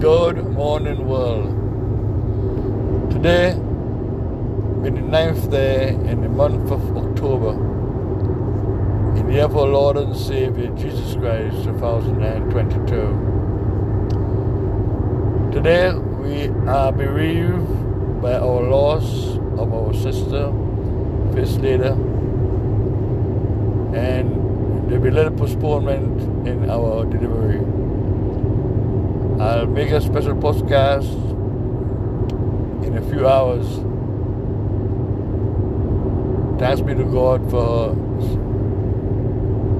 Good morning, world. Today, being the ninth day in the month of October, in the year of our Lord and Savior Jesus Christ, 2022. Today, we are bereaved by our loss of our sister, First Lady, and there will be a little postponement in our delivery. I'll make a special podcast in a few hours. Thanks be to God for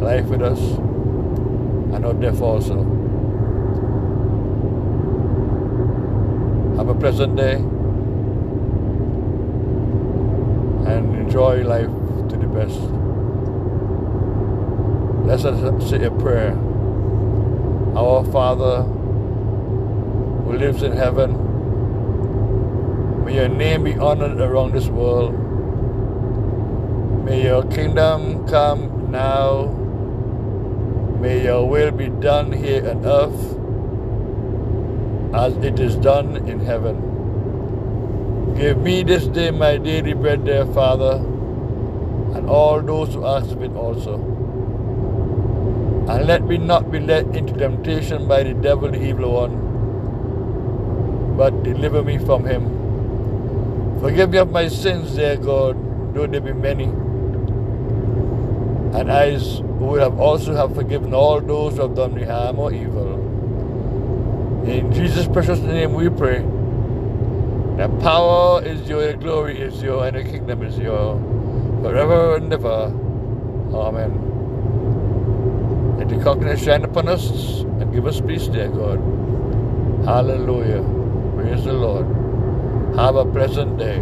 life with us and our death also. Have a pleasant day and enjoy life to the best. Let us say a prayer. Our Father, who lives in heaven, may your name be honored around this world. May your kingdom come now. May your will be done here on earth as it is done in heaven. Give me this day my daily bread, dear Father, and all those who ask of it also. And let me not be led into temptation by the devil, the evil one but deliver me from him. Forgive me of my sins, dear God, though they be many. And I would have also have forgiven all those who have done me harm or evil. In Jesus' precious name we pray. The power is your, the glory is your, and the kingdom is your, forever and ever. Amen. Let the countenance shine upon us and give us peace, dear God. Hallelujah. Praise the Lord. Have a pleasant day.